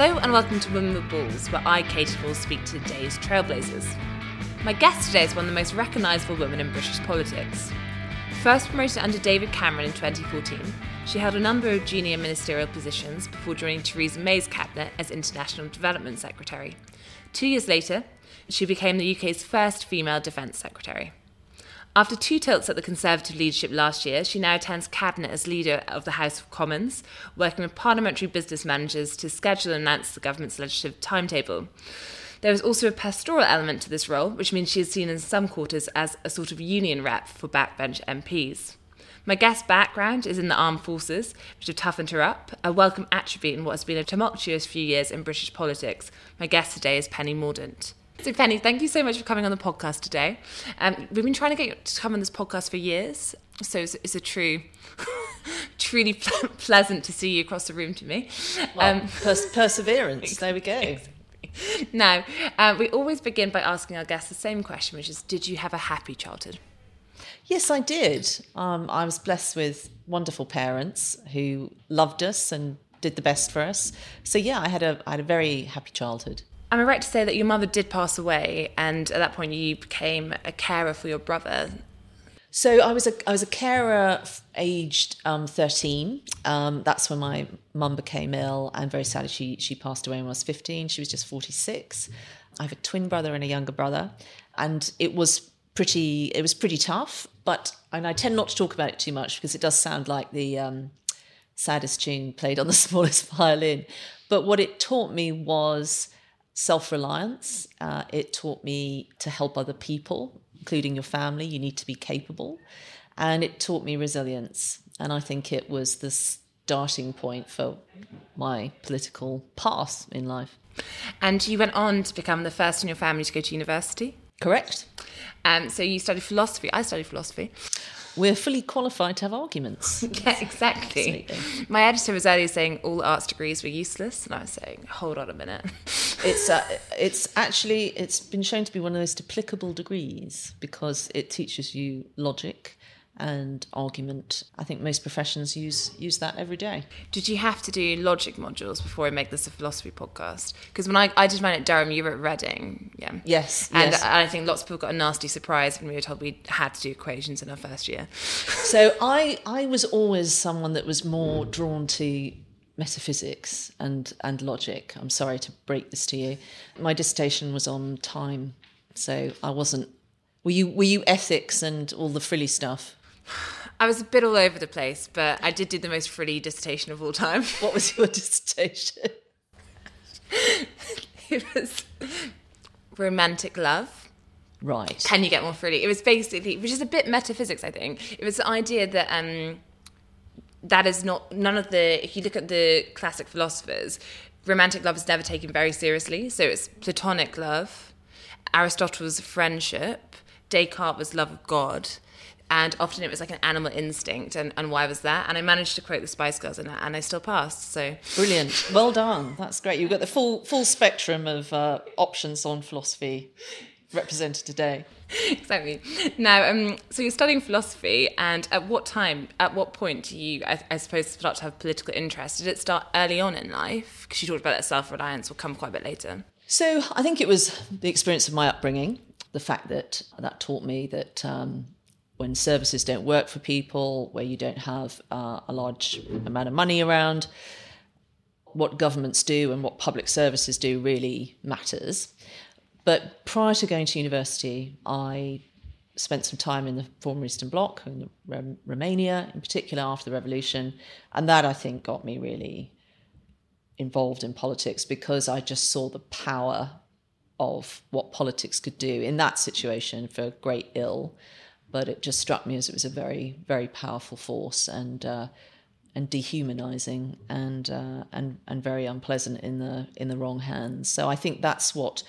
Hello and welcome to Women with Balls, where I, Katy will speak to today's trailblazers. My guest today is one of the most recognisable women in British politics. First promoted under David Cameron in 2014, she held a number of junior ministerial positions before joining Theresa May's cabinet as International Development Secretary. Two years later, she became the UK's first female Defence Secretary. After two tilts at the Conservative leadership last year, she now attends Cabinet as leader of the House of Commons, working with parliamentary business managers to schedule and announce the government's legislative timetable. There is also a pastoral element to this role, which means she is seen in some quarters as a sort of union rep for backbench MPs. My guest's background is in the armed forces, which have toughened her up, a welcome attribute in what has been a tumultuous few years in British politics. My guest today is Penny Mordaunt. So, Penny, thank you so much for coming on the podcast today. Um, we've been trying to get you to come on this podcast for years, so it's, it's a true, truly pleasant to see you across the room to me. Well, um, pers- perseverance. There we go. now, um, we always begin by asking our guests the same question, which is Did you have a happy childhood? Yes, I did. Um, I was blessed with wonderful parents who loved us and did the best for us. So yeah, I had a I had a very happy childhood. Am I right to say that your mother did pass away, and at that point you became a carer for your brother? So I was a I was a carer aged um, thirteen. Um, that's when my mum became ill, and very sadly she she passed away when I was fifteen. She was just forty six. I have a twin brother and a younger brother, and it was pretty it was pretty tough. But and I tend not to talk about it too much because it does sound like the um, saddest tune played on the smallest violin. But what it taught me was self reliance. Uh, it taught me to help other people, including your family. You need to be capable. And it taught me resilience. And I think it was the starting point for my political path in life. And you went on to become the first in your family to go to university? Correct. Um, so you studied philosophy. I studied philosophy we're fully qualified to have arguments. yeah, exactly. Absolutely. My editor was earlier saying all arts degrees were useless, and I was saying, hold on a minute. it's uh, it's actually it's been shown to be one of the most applicable degrees because it teaches you logic and argument. I think most professions use use that every day. Did you have to do logic modules before I make this a philosophy podcast? Because when I, I did mine at Durham, you were at Reading, yeah. Yes, and yes. I think lots of people got a nasty surprise when we were told we had to do equations in our first year. so I I was always someone that was more drawn to metaphysics and and logic. I'm sorry to break this to you. My dissertation was on time, so I wasn't. Were you were you ethics and all the frilly stuff? I was a bit all over the place, but I did do the most frilly dissertation of all time. What was your dissertation? it was romantic love. Right. Can you get more frilly? It was basically, which is a bit metaphysics, I think. It was the idea that um, that is not none of the. If you look at the classic philosophers, romantic love is never taken very seriously. So it's platonic love. Aristotle was friendship. Descartes was love of God and often it was like an animal instinct and, and why was that? And i managed to quote the spice girls in that and i still passed so. Brilliant. Well done. That's great. You've got the full full spectrum of uh, options on philosophy represented today. Exactly. Now um, so you're studying philosophy and at what time at what point do you I, I suppose start to have political interest? Did it start early on in life? Because you talked about that self-reliance will come quite a bit later. So i think it was the experience of my upbringing the fact that that taught me that um, when services don't work for people, where you don't have uh, a large amount of money around, what governments do and what public services do really matters. But prior to going to university, I spent some time in the former Eastern Bloc, in Romania in particular after the revolution, and that I think got me really involved in politics because I just saw the power of what politics could do in that situation for great ill but it just struck me as it was a very, very powerful force and uh, and dehumanizing and uh, and and very unpleasant in the in the wrong hands. So I think that's what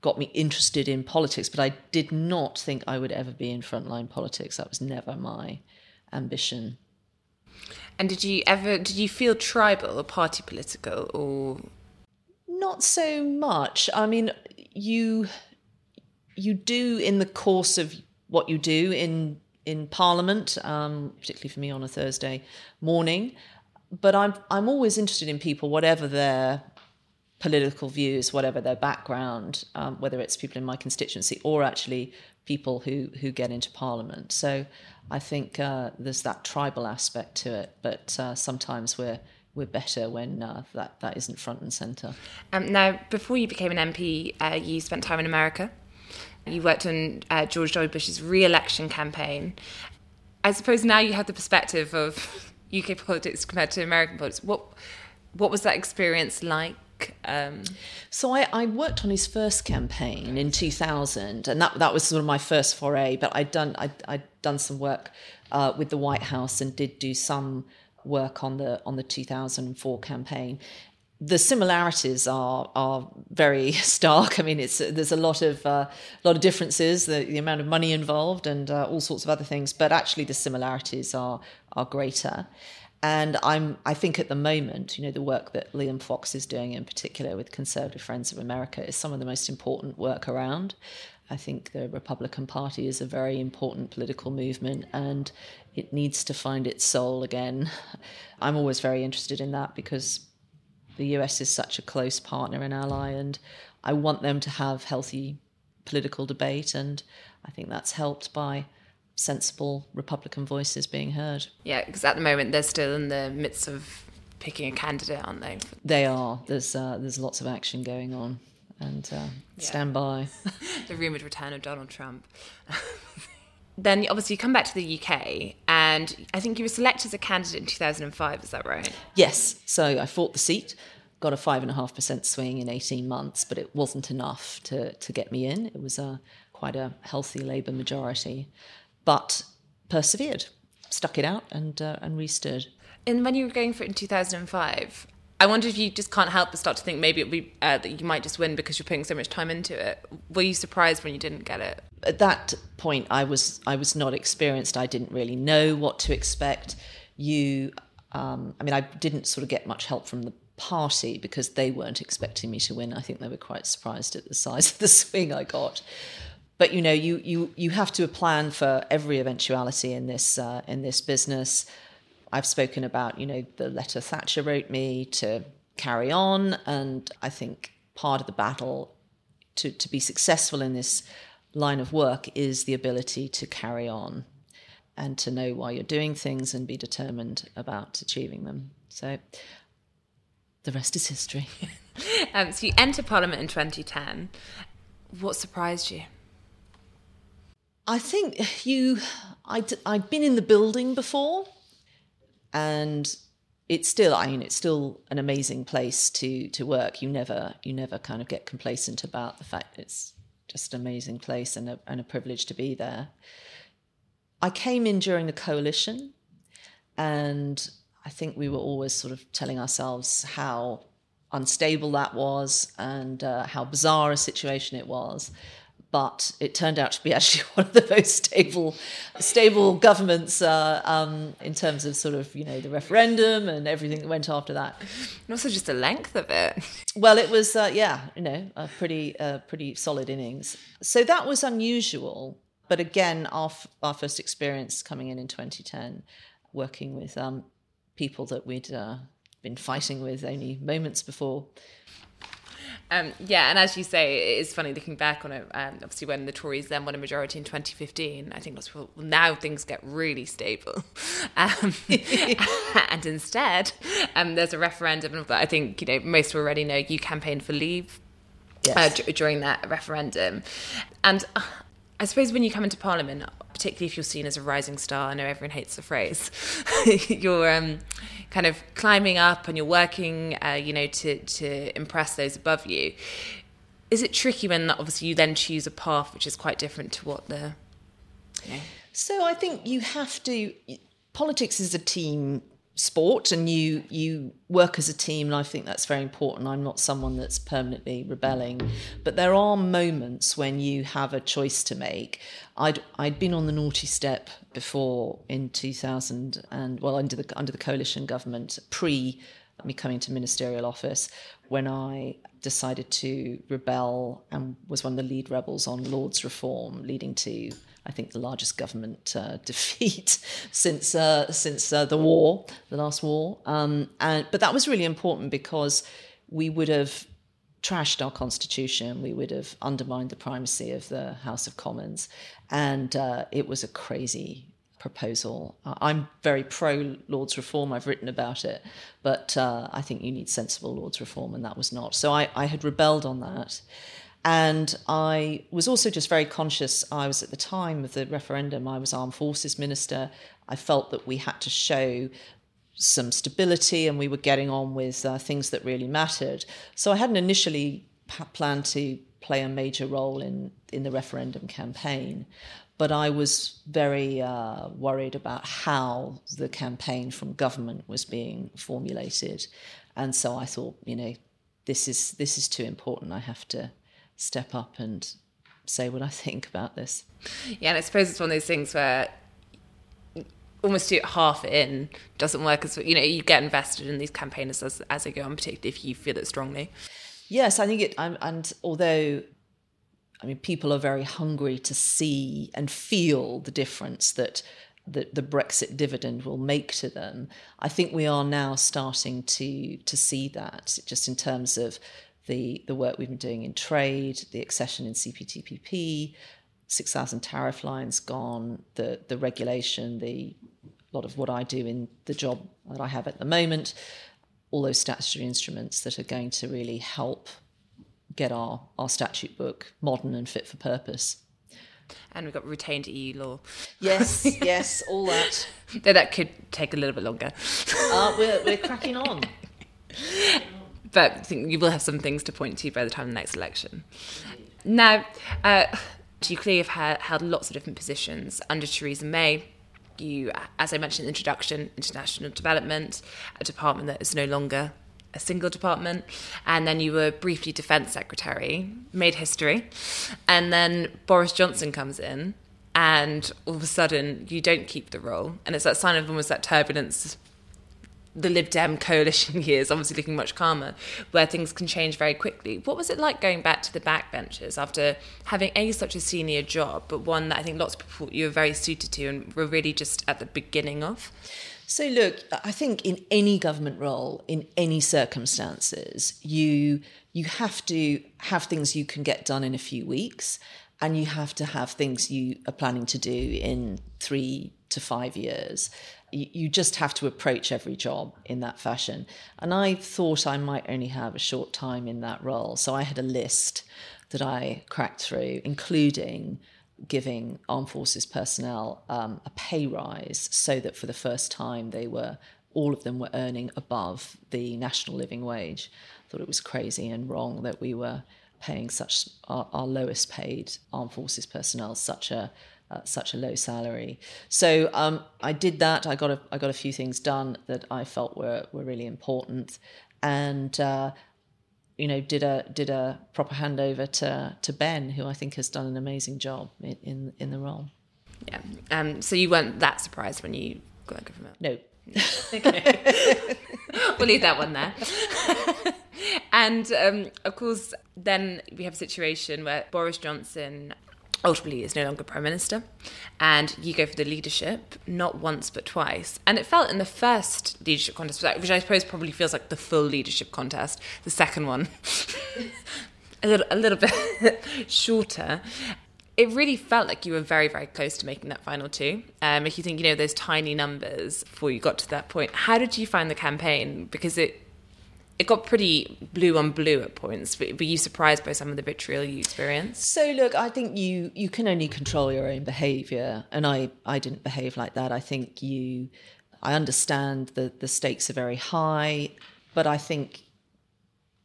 got me interested in politics, but I did not think I would ever be in frontline politics. That was never my ambition. And did you ever did you feel tribal or party political or not so much. I mean, you you do in the course of what you do in in Parliament, um, particularly for me on a Thursday morning. But I'm I'm always interested in people, whatever their political views, whatever their background, um, whether it's people in my constituency or actually people who who get into Parliament. So I think uh, there's that tribal aspect to it, but uh, sometimes we're we're better when uh, that that isn't front and centre. Um, now, before you became an MP, uh, you spent time in America. You worked on uh, George W. Bush's re-election campaign. I suppose now you have the perspective of UK politics compared to American politics. What what was that experience like? Um, so I, I, worked on his first campaign in 2000, and that that was sort of my first foray. But I'd done I'd, I'd done some work uh, with the White House and did do some work on the on the 2004 campaign the similarities are are very stark. I mean, it's there's a lot of uh, lot of differences, the, the amount of money involved, and uh, all sorts of other things. But actually, the similarities are are greater. And I'm I think at the moment, you know, the work that Liam Fox is doing in particular with Conservative Friends of America is some of the most important work around. I think the Republican Party is a very important political movement, and it needs to find its soul again. I'm always very interested in that because the US is such a close partner and ally, and I want them to have healthy political debate, and I think that's helped by sensible Republican voices being heard. Yeah, because at the moment they're still in the midst of picking a candidate, aren't they? They are. There's uh, there's lots of action going on, and uh, yeah. stand by. the rumored return of Donald Trump. then obviously you come back to the UK and I think you were selected as a candidate in 2005, is that right? Yes. So I fought the seat, got a 5.5% swing in 18 months, but it wasn't enough to, to get me in. It was a, quite a healthy Labour majority, but persevered, stuck it out and, uh, and restood. And when you were going for it in 2005, I wonder if you just can't help but start to think maybe it'll be uh, that you might just win because you're putting so much time into it. Were you surprised when you didn't get it? At that point, I was I was not experienced. I didn't really know what to expect. You, um, I mean, I didn't sort of get much help from the party because they weren't expecting me to win. I think they were quite surprised at the size of the swing I got. But you know, you you you have to plan for every eventuality in this uh, in this business. I've spoken about, you know, the letter Thatcher wrote me to carry on. And I think part of the battle to, to be successful in this line of work is the ability to carry on and to know why you're doing things and be determined about achieving them. So the rest is history. um, so you enter Parliament in 2010. What surprised you? I think you, I'd, I'd been in the building before and it's still i mean it's still an amazing place to to work. You never you never kind of get complacent about the fact it's just an amazing place and a, and a privilege to be there. I came in during the coalition and i think we were always sort of telling ourselves how unstable that was and uh, how bizarre a situation it was but it turned out to be actually one of the most stable, stable governments uh, um, in terms of sort of you know the referendum and everything that went after that. And also just the length of it. Well, it was uh, yeah, you know, a pretty uh, pretty solid innings. So that was unusual. But again, our our first experience coming in in 2010, working with um, people that we'd uh, been fighting with only moments before um, yeah, and as you say, it is funny looking back on it. Um, obviously, when the Tories then won a majority in 2015, I think lots of people, well, now things get really stable. Um, and instead, um, there's a referendum. And I think you know most already know you campaigned for Leave yes. uh, d- during that referendum, and uh, I suppose when you come into Parliament, particularly if you're seen as a rising star, I know everyone hates the phrase. you're um, kind of climbing up and you're working, uh, you know, to to impress those above you. Is it tricky when obviously you then choose a path which is quite different to what the? You know? So I think you have to. Politics is a team sport and you you work as a team and I think that's very important. I'm not someone that's permanently rebelling, but there are moments when you have a choice to make. I'd I'd been on the naughty step before in 2000 and well under the under the coalition government pre me coming to ministerial office when I decided to rebel and was one of the lead rebels on Lords reform leading to I think the largest government uh, defeat since uh, since uh, the war, the last war. Um, and but that was really important because we would have trashed our constitution, we would have undermined the primacy of the House of Commons, and uh, it was a crazy proposal. I'm very pro Lords reform. I've written about it, but uh, I think you need sensible Lords reform, and that was not. So I, I had rebelled on that. And I was also just very conscious. I was at the time of the referendum, I was Armed Forces Minister. I felt that we had to show some stability and we were getting on with uh, things that really mattered. So I hadn't initially planned to play a major role in, in the referendum campaign, but I was very uh, worried about how the campaign from government was being formulated. And so I thought, you know, this is this is too important. I have to step up and say what I think about this. Yeah, and I suppose it's one of those things where almost do it half in doesn't work as you know you get invested in these campaigners as as they go on, particularly if you feel it strongly. Yes, I think it. and although I mean, people are very hungry to see and feel the difference that the, the Brexit dividend will make to them. I think we are now starting to to see that just in terms of the, the work we've been doing in trade, the accession in CPTPP, 6,000 tariff lines gone, the, the regulation, the a lot of what I do in the job that I have at the moment, all those statutory instruments that are going to really help get our, our statute book modern and fit for purpose. And we've got retained EU law. Yes, yes, all that. Though that could take a little bit longer. Uh, we're, we're cracking on but I think you will have some things to point to by the time the next election. Now, uh, you clearly have held lots of different positions under Theresa May. You, as I mentioned in the introduction, international development, a department that is no longer a single department, and then you were briefly defence secretary, made history, and then Boris Johnson comes in, and all of a sudden you don't keep the role, and it's that sign of almost that turbulence the Lib Dem coalition years, obviously looking much calmer, where things can change very quickly. What was it like going back to the backbenches after having a such a senior job, but one that I think lots of people you were very suited to and were really just at the beginning of? So look, I think in any government role, in any circumstances, you you have to have things you can get done in a few weeks, and you have to have things you are planning to do in three to five years you just have to approach every job in that fashion. And I thought I might only have a short time in that role. So I had a list that I cracked through, including giving armed forces personnel um, a pay rise so that for the first time they were all of them were earning above the national living wage. I thought it was crazy and wrong that we were paying such our, our lowest paid armed forces personnel such a uh, such a low salary. So um, I did that. I got a I got a few things done that I felt were were really important, and uh, you know did a did a proper handover to to Ben, who I think has done an amazing job in in, in the role. Yeah. Um. So you weren't that surprised when you got that government? No. okay. we'll leave that one there. and um, of course, then we have a situation where Boris Johnson ultimately is no longer prime minister. And you go for the leadership not once but twice. And it felt in the first leadership contest which i suppose probably feels like the full leadership contest the second one a little a little bit shorter. It really felt like you were very very close to making that final two. Um, if you think you know those tiny numbers before you got to that point. How did you find the campaign? Because it it got pretty blue on blue at points. Were you surprised by some of the vitriol you experienced? So look, I think you you can only control your own behaviour, and I I didn't behave like that. I think you, I understand that the stakes are very high, but I think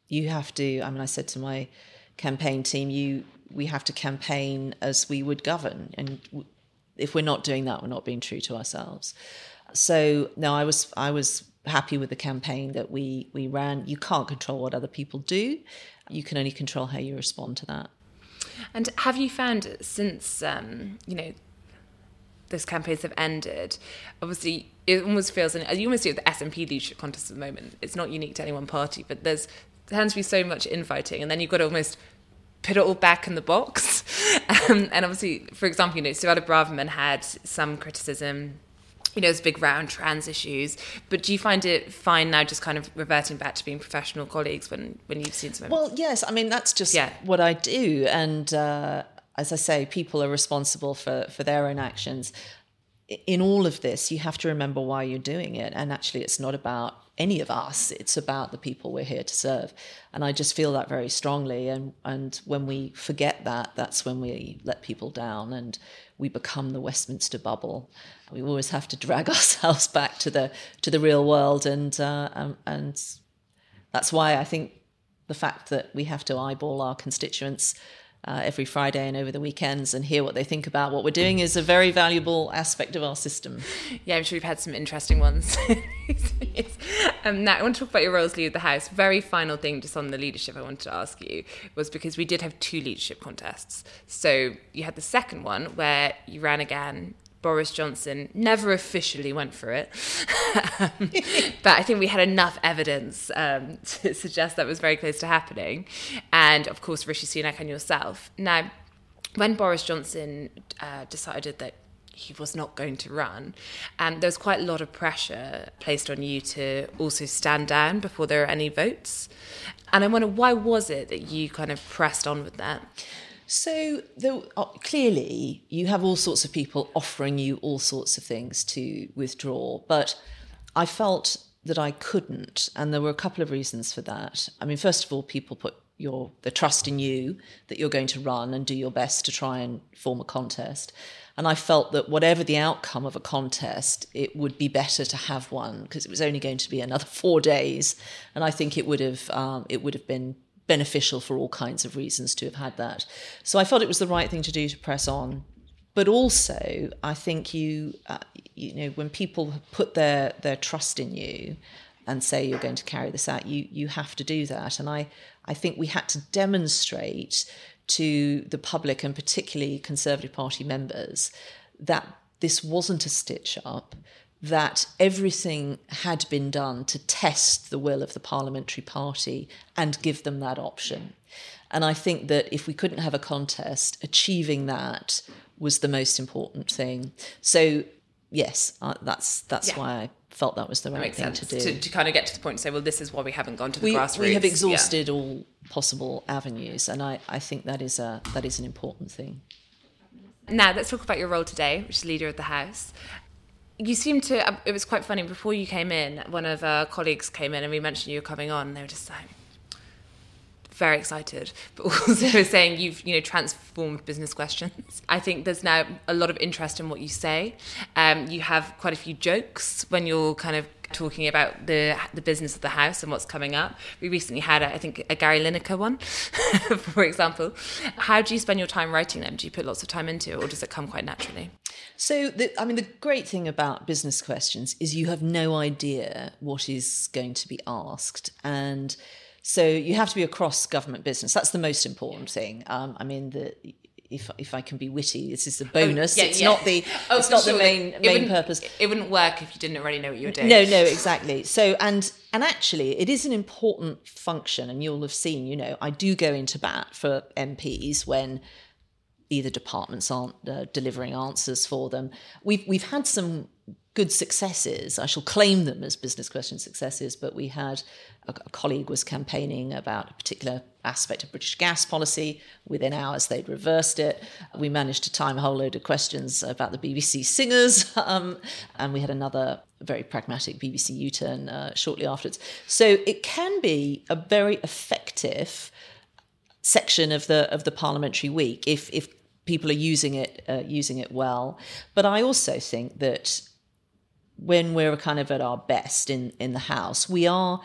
you have to. I mean, I said to my campaign team, you we have to campaign as we would govern, and if we're not doing that, we're not being true to ourselves. So no, I was I was happy with the campaign that we we ran. You can't control what other people do. You can only control how you respond to that. And have you found since um, you know those campaigns have ended? Obviously, it almost feels, and you almost see it with the SNP leadership contest at the moment. It's not unique to any one party, but there's there tends to be so much infighting, and then you've got to almost put it all back in the box. Um, and obviously, for example, you know, Suella Braverman had some criticism. You know, it's big round trans issues, but do you find it fine now, just kind of reverting back to being professional colleagues when when you've seen some? Well, yes, I mean that's just yeah. what I do, and uh, as I say, people are responsible for for their own actions. In all of this, you have to remember why you're doing it, and actually, it's not about any of us. It's about the people we're here to serve. And I just feel that very strongly. And, and when we forget that, that's when we let people down and we become the Westminster bubble. We always have to drag ourselves back to the, to the real world. And, uh, um, and that's why I think the fact that we have to eyeball our constituents uh, every Friday and over the weekends and hear what they think about what we're doing is a very valuable aspect of our system. Yeah, I'm sure we've had some interesting ones. um, now, I want to talk about your roles as leader the House. Very final thing, just on the leadership, I wanted to ask you was because we did have two leadership contests. So you had the second one where you ran again Boris Johnson never officially went for it. but I think we had enough evidence um, to suggest that was very close to happening. And of course, Rishi Sunak and yourself. Now, when Boris Johnson uh, decided that he was not going to run. And there was quite a lot of pressure placed on you to also stand down before there are any votes. And I wonder, why was it that you kind of pressed on with that? So uh, clearly, you have all sorts of people offering you all sorts of things to withdraw, but I felt that I couldn't, and there were a couple of reasons for that. I mean, first of all, people put your the trust in you that you're going to run and do your best to try and form a contest. And I felt that whatever the outcome of a contest, it would be better to have one because it was only going to be another four days, and I think it would have um, it would have been beneficial for all kinds of reasons to have had that. So I felt it was the right thing to do to press on. But also, I think you, uh, you know, when people put their their trust in you and say you're going to carry this out, you you have to do that. And I I think we had to demonstrate to the public and particularly Conservative Party members that this wasn't a stitch up, that everything had been done to test the will of the parliamentary party and give them that option. And I think that if we couldn't have a contest, achieving that was the most important thing. So, yes, that's that's yeah. why I felt that was the right thing sense. to do. To, to, kind of get to the point and say, well, this is why we haven't gone to the we, grassroots. We have exhausted yeah. all possible avenues, and I, I think that is a that is an important thing. Now let's talk about your role today, which is leader of the house you seem to it was quite funny before you came in one of our colleagues came in and we mentioned you were coming on and they were just like very excited but also saying you've you know transformed business questions i think there's now a lot of interest in what you say um, you have quite a few jokes when you're kind of talking about the the business of the house and what's coming up. We recently had, a, I think, a Gary Lineker one, for example. How do you spend your time writing them? Do you put lots of time into it, or does it come quite naturally? So, the, I mean, the great thing about business questions is you have no idea what is going to be asked, and so you have to be across government business. That's the most important thing. Um, I mean, the if if I can be witty, this is a bonus. Oh, yeah, it's yeah. not the oh, it's not sure. the main it main purpose. It wouldn't work if you didn't already know what you were doing. No, no, exactly. So and and actually, it is an important function, and you'll have seen. You know, I do go into bat for MPs when either departments aren't uh, delivering answers for them. We've we've had some good successes. I shall claim them as business question successes, but we had a, a, colleague was campaigning about a particular aspect of British gas policy. Within hours, they'd reversed it. We managed to time a whole load of questions about the BBC singers, um, and we had another very pragmatic BBC U turn uh, shortly afterwards. So it can be a very effective section of the of the parliamentary week if if people are using it uh, using it well. But I also think that when we're kind of at our best in in the house, we are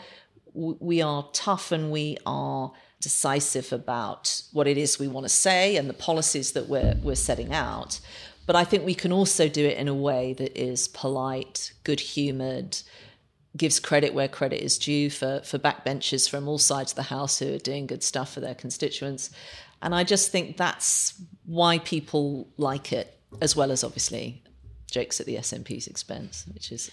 we are tough and we are decisive about what it is we want to say and the policies that we're we're setting out. But I think we can also do it in a way that is polite, good humoured, gives credit where credit is due for, for backbenchers from all sides of the house who are doing good stuff for their constituents. And I just think that's why people like it, as well as obviously jokes at the SNP's expense, which is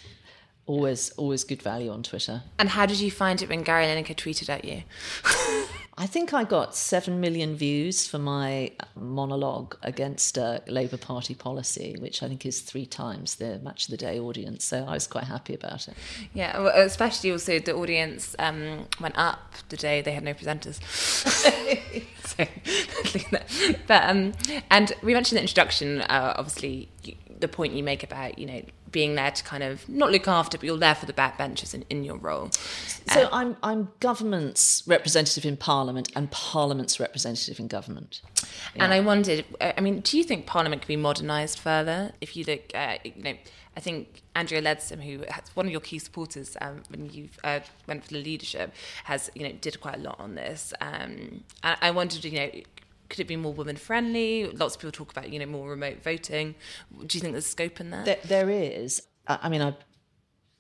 always always good value on Twitter. And how did you find it when Gary Lineker tweeted at you? I think I got 7 million views for my monologue against uh, Labour Party policy, which I think is three times the Match of the Day audience. So I was quite happy about it. Yeah, well, especially also the audience um, went up the day they had no presenters. so, but, um, and we mentioned the introduction, uh, obviously, the point you make about, you know, being there to kind of not look after, but you're there for the backbenchers in, in your role. So uh, I'm I'm government's representative in Parliament and Parliament's representative in government. Yeah. And I wondered, I mean, do you think Parliament could be modernised further? If you look, uh, you know, I think Andrea Leadsom, who has one of your key supporters um, when you uh, went for the leadership, has you know did quite a lot on this. Um, I wondered, you know, could it be more women friendly? Lots of people talk about, you know, more remote voting. Do you think there's scope in that? There, there is. I mean, I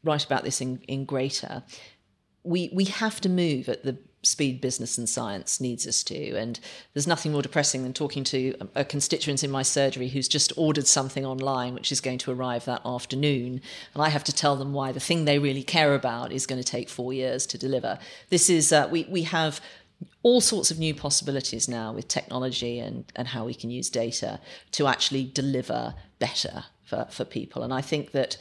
write about this in, in Greater. We, we have to move at the speed business and science needs us to. And there's nothing more depressing than talking to a constituent in my surgery who's just ordered something online, which is going to arrive that afternoon. And I have to tell them why the thing they really care about is going to take four years to deliver. This is, uh, we, we have all sorts of new possibilities now with technology and, and how we can use data to actually deliver better for, for people. And I think that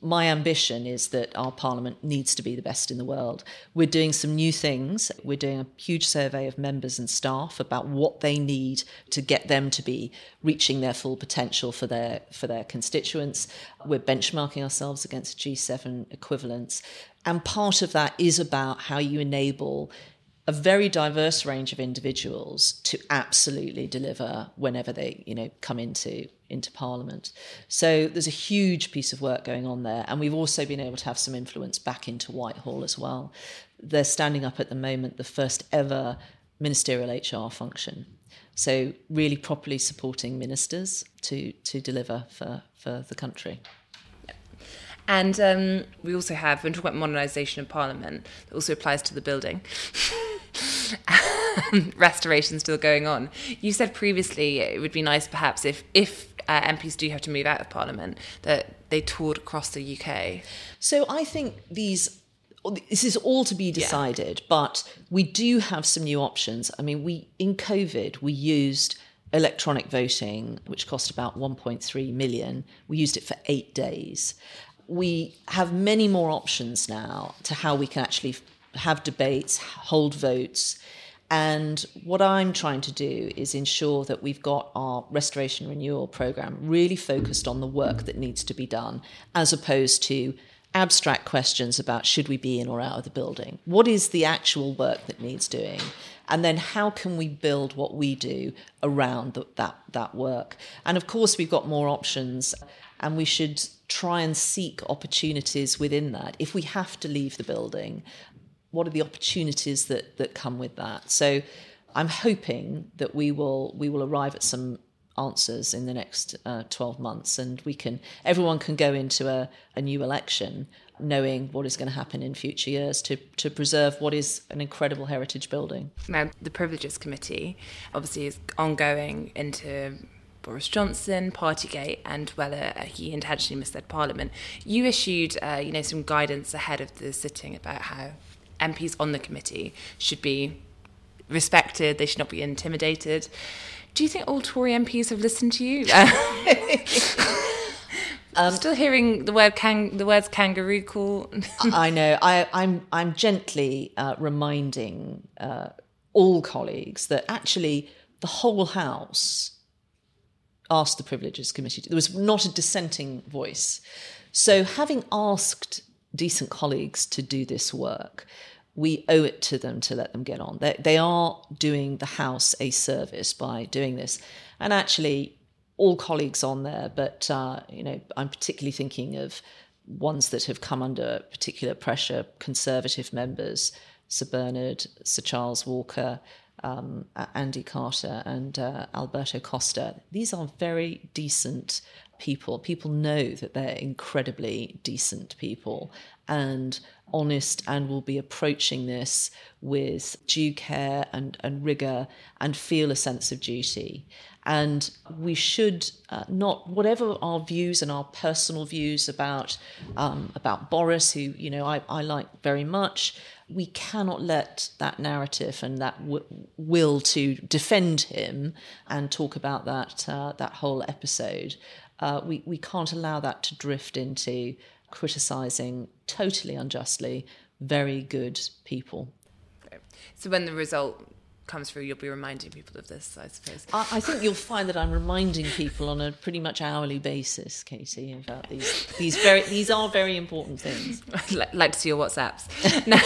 my ambition is that our parliament needs to be the best in the world. We're doing some new things. We're doing a huge survey of members and staff about what they need to get them to be reaching their full potential for their for their constituents. We're benchmarking ourselves against G7 equivalents. And part of that is about how you enable a very diverse range of individuals to absolutely deliver whenever they you know come into into parliament. So there's a huge piece of work going on there and we've also been able to have some influence back into whitehall as well. They're standing up at the moment the first ever ministerial hr function. So really properly supporting ministers to to deliver for for the country. And um, we also have, when we talk about modernisation of Parliament, that also applies to the building. restoration still going on. You said previously it would be nice, perhaps, if if uh, MPs do have to move out of Parliament, that they toured across the UK. So I think these. This is all to be decided, yeah. but we do have some new options. I mean, we in COVID we used electronic voting, which cost about 1.3 million. We used it for eight days. We have many more options now to how we can actually have debates, hold votes. And what I'm trying to do is ensure that we've got our restoration renewal program really focused on the work that needs to be done, as opposed to abstract questions about should we be in or out of the building. What is the actual work that needs doing? And then how can we build what we do around the, that, that work? And of course, we've got more options, and we should try and seek opportunities within that. If we have to leave the building, what are the opportunities that that come with that? So I'm hoping that we will we will arrive at some answers in the next uh, 12 months and we can everyone can go into a, a new election knowing what is going to happen in future years to, to preserve what is an incredible heritage building. Now, the Privileges Committee obviously is ongoing into Boris Johnson, Partygate, and whether he intentionally misled Parliament. You issued, uh, you know, some guidance ahead of the sitting about how MPs on the committee should be respected, they should not be intimidated. Do you think all Tory MPs have listened to you? I'm um, Still hearing the word the words kangaroo court. I know. I, am I'm, I'm gently uh, reminding uh, all colleagues that actually the whole House asked the Privileges Committee. There was not a dissenting voice. So having asked decent colleagues to do this work, we owe it to them to let them get on. They, they are doing the House a service by doing this. And actually, all colleagues on there, but uh, you know, I'm particularly thinking of ones that have come under particular pressure, Conservative members, Sir Bernard, Sir Charles Walker, um, Andy Carter and uh, Alberto Costa. These are very decent people. People know that they're incredibly decent people and honest and will be approaching this with due care and, and rigor and feel a sense of duty. And we should uh, not, whatever our views and our personal views about um, about Boris, who you know I, I like very much, we cannot let that narrative and that w- will to defend him and talk about that uh, that whole episode. Uh, we we can't allow that to drift into criticizing totally unjustly very good people. So when the result comes through, you'll be reminding people of this, I suppose. I, I, think you'll find that I'm reminding people on a pretty much hourly basis, Katy, about these these very these are very important things. I'd like to see your WhatsApps. now,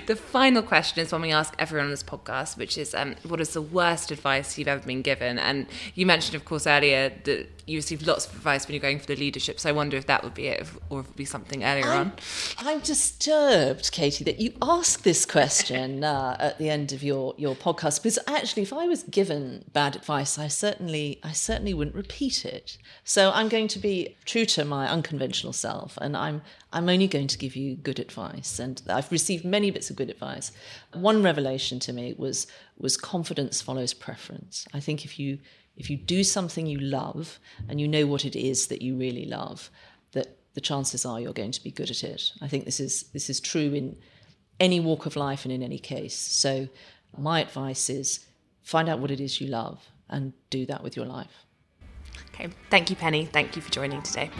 the final question is one we ask everyone on this podcast, which is, um, what is the worst advice you've ever been given? And you mentioned, of course, earlier that you received lots of advice when you're going for the leadership. So I wonder if that would be it, or if it would be something earlier I'm, on. I'm disturbed, Katy, that you ask this question uh, at the end of your your podcast because actually, if I was given bad advice, I certainly I certainly wouldn't repeat it. So I'm going to be true to my unconventional self, and I'm I'm only going to give you good advice. And I've received many bits of good advice. One revelation to me was was confidence follows preference. I think if you if you do something you love and you know what it is that you really love, that the chances are you're going to be good at it. I think this is this is true in any walk of life and in any case. So my advice is find out what it is you love and do that with your life. Okay. Thank you, Penny. Thank you for joining today.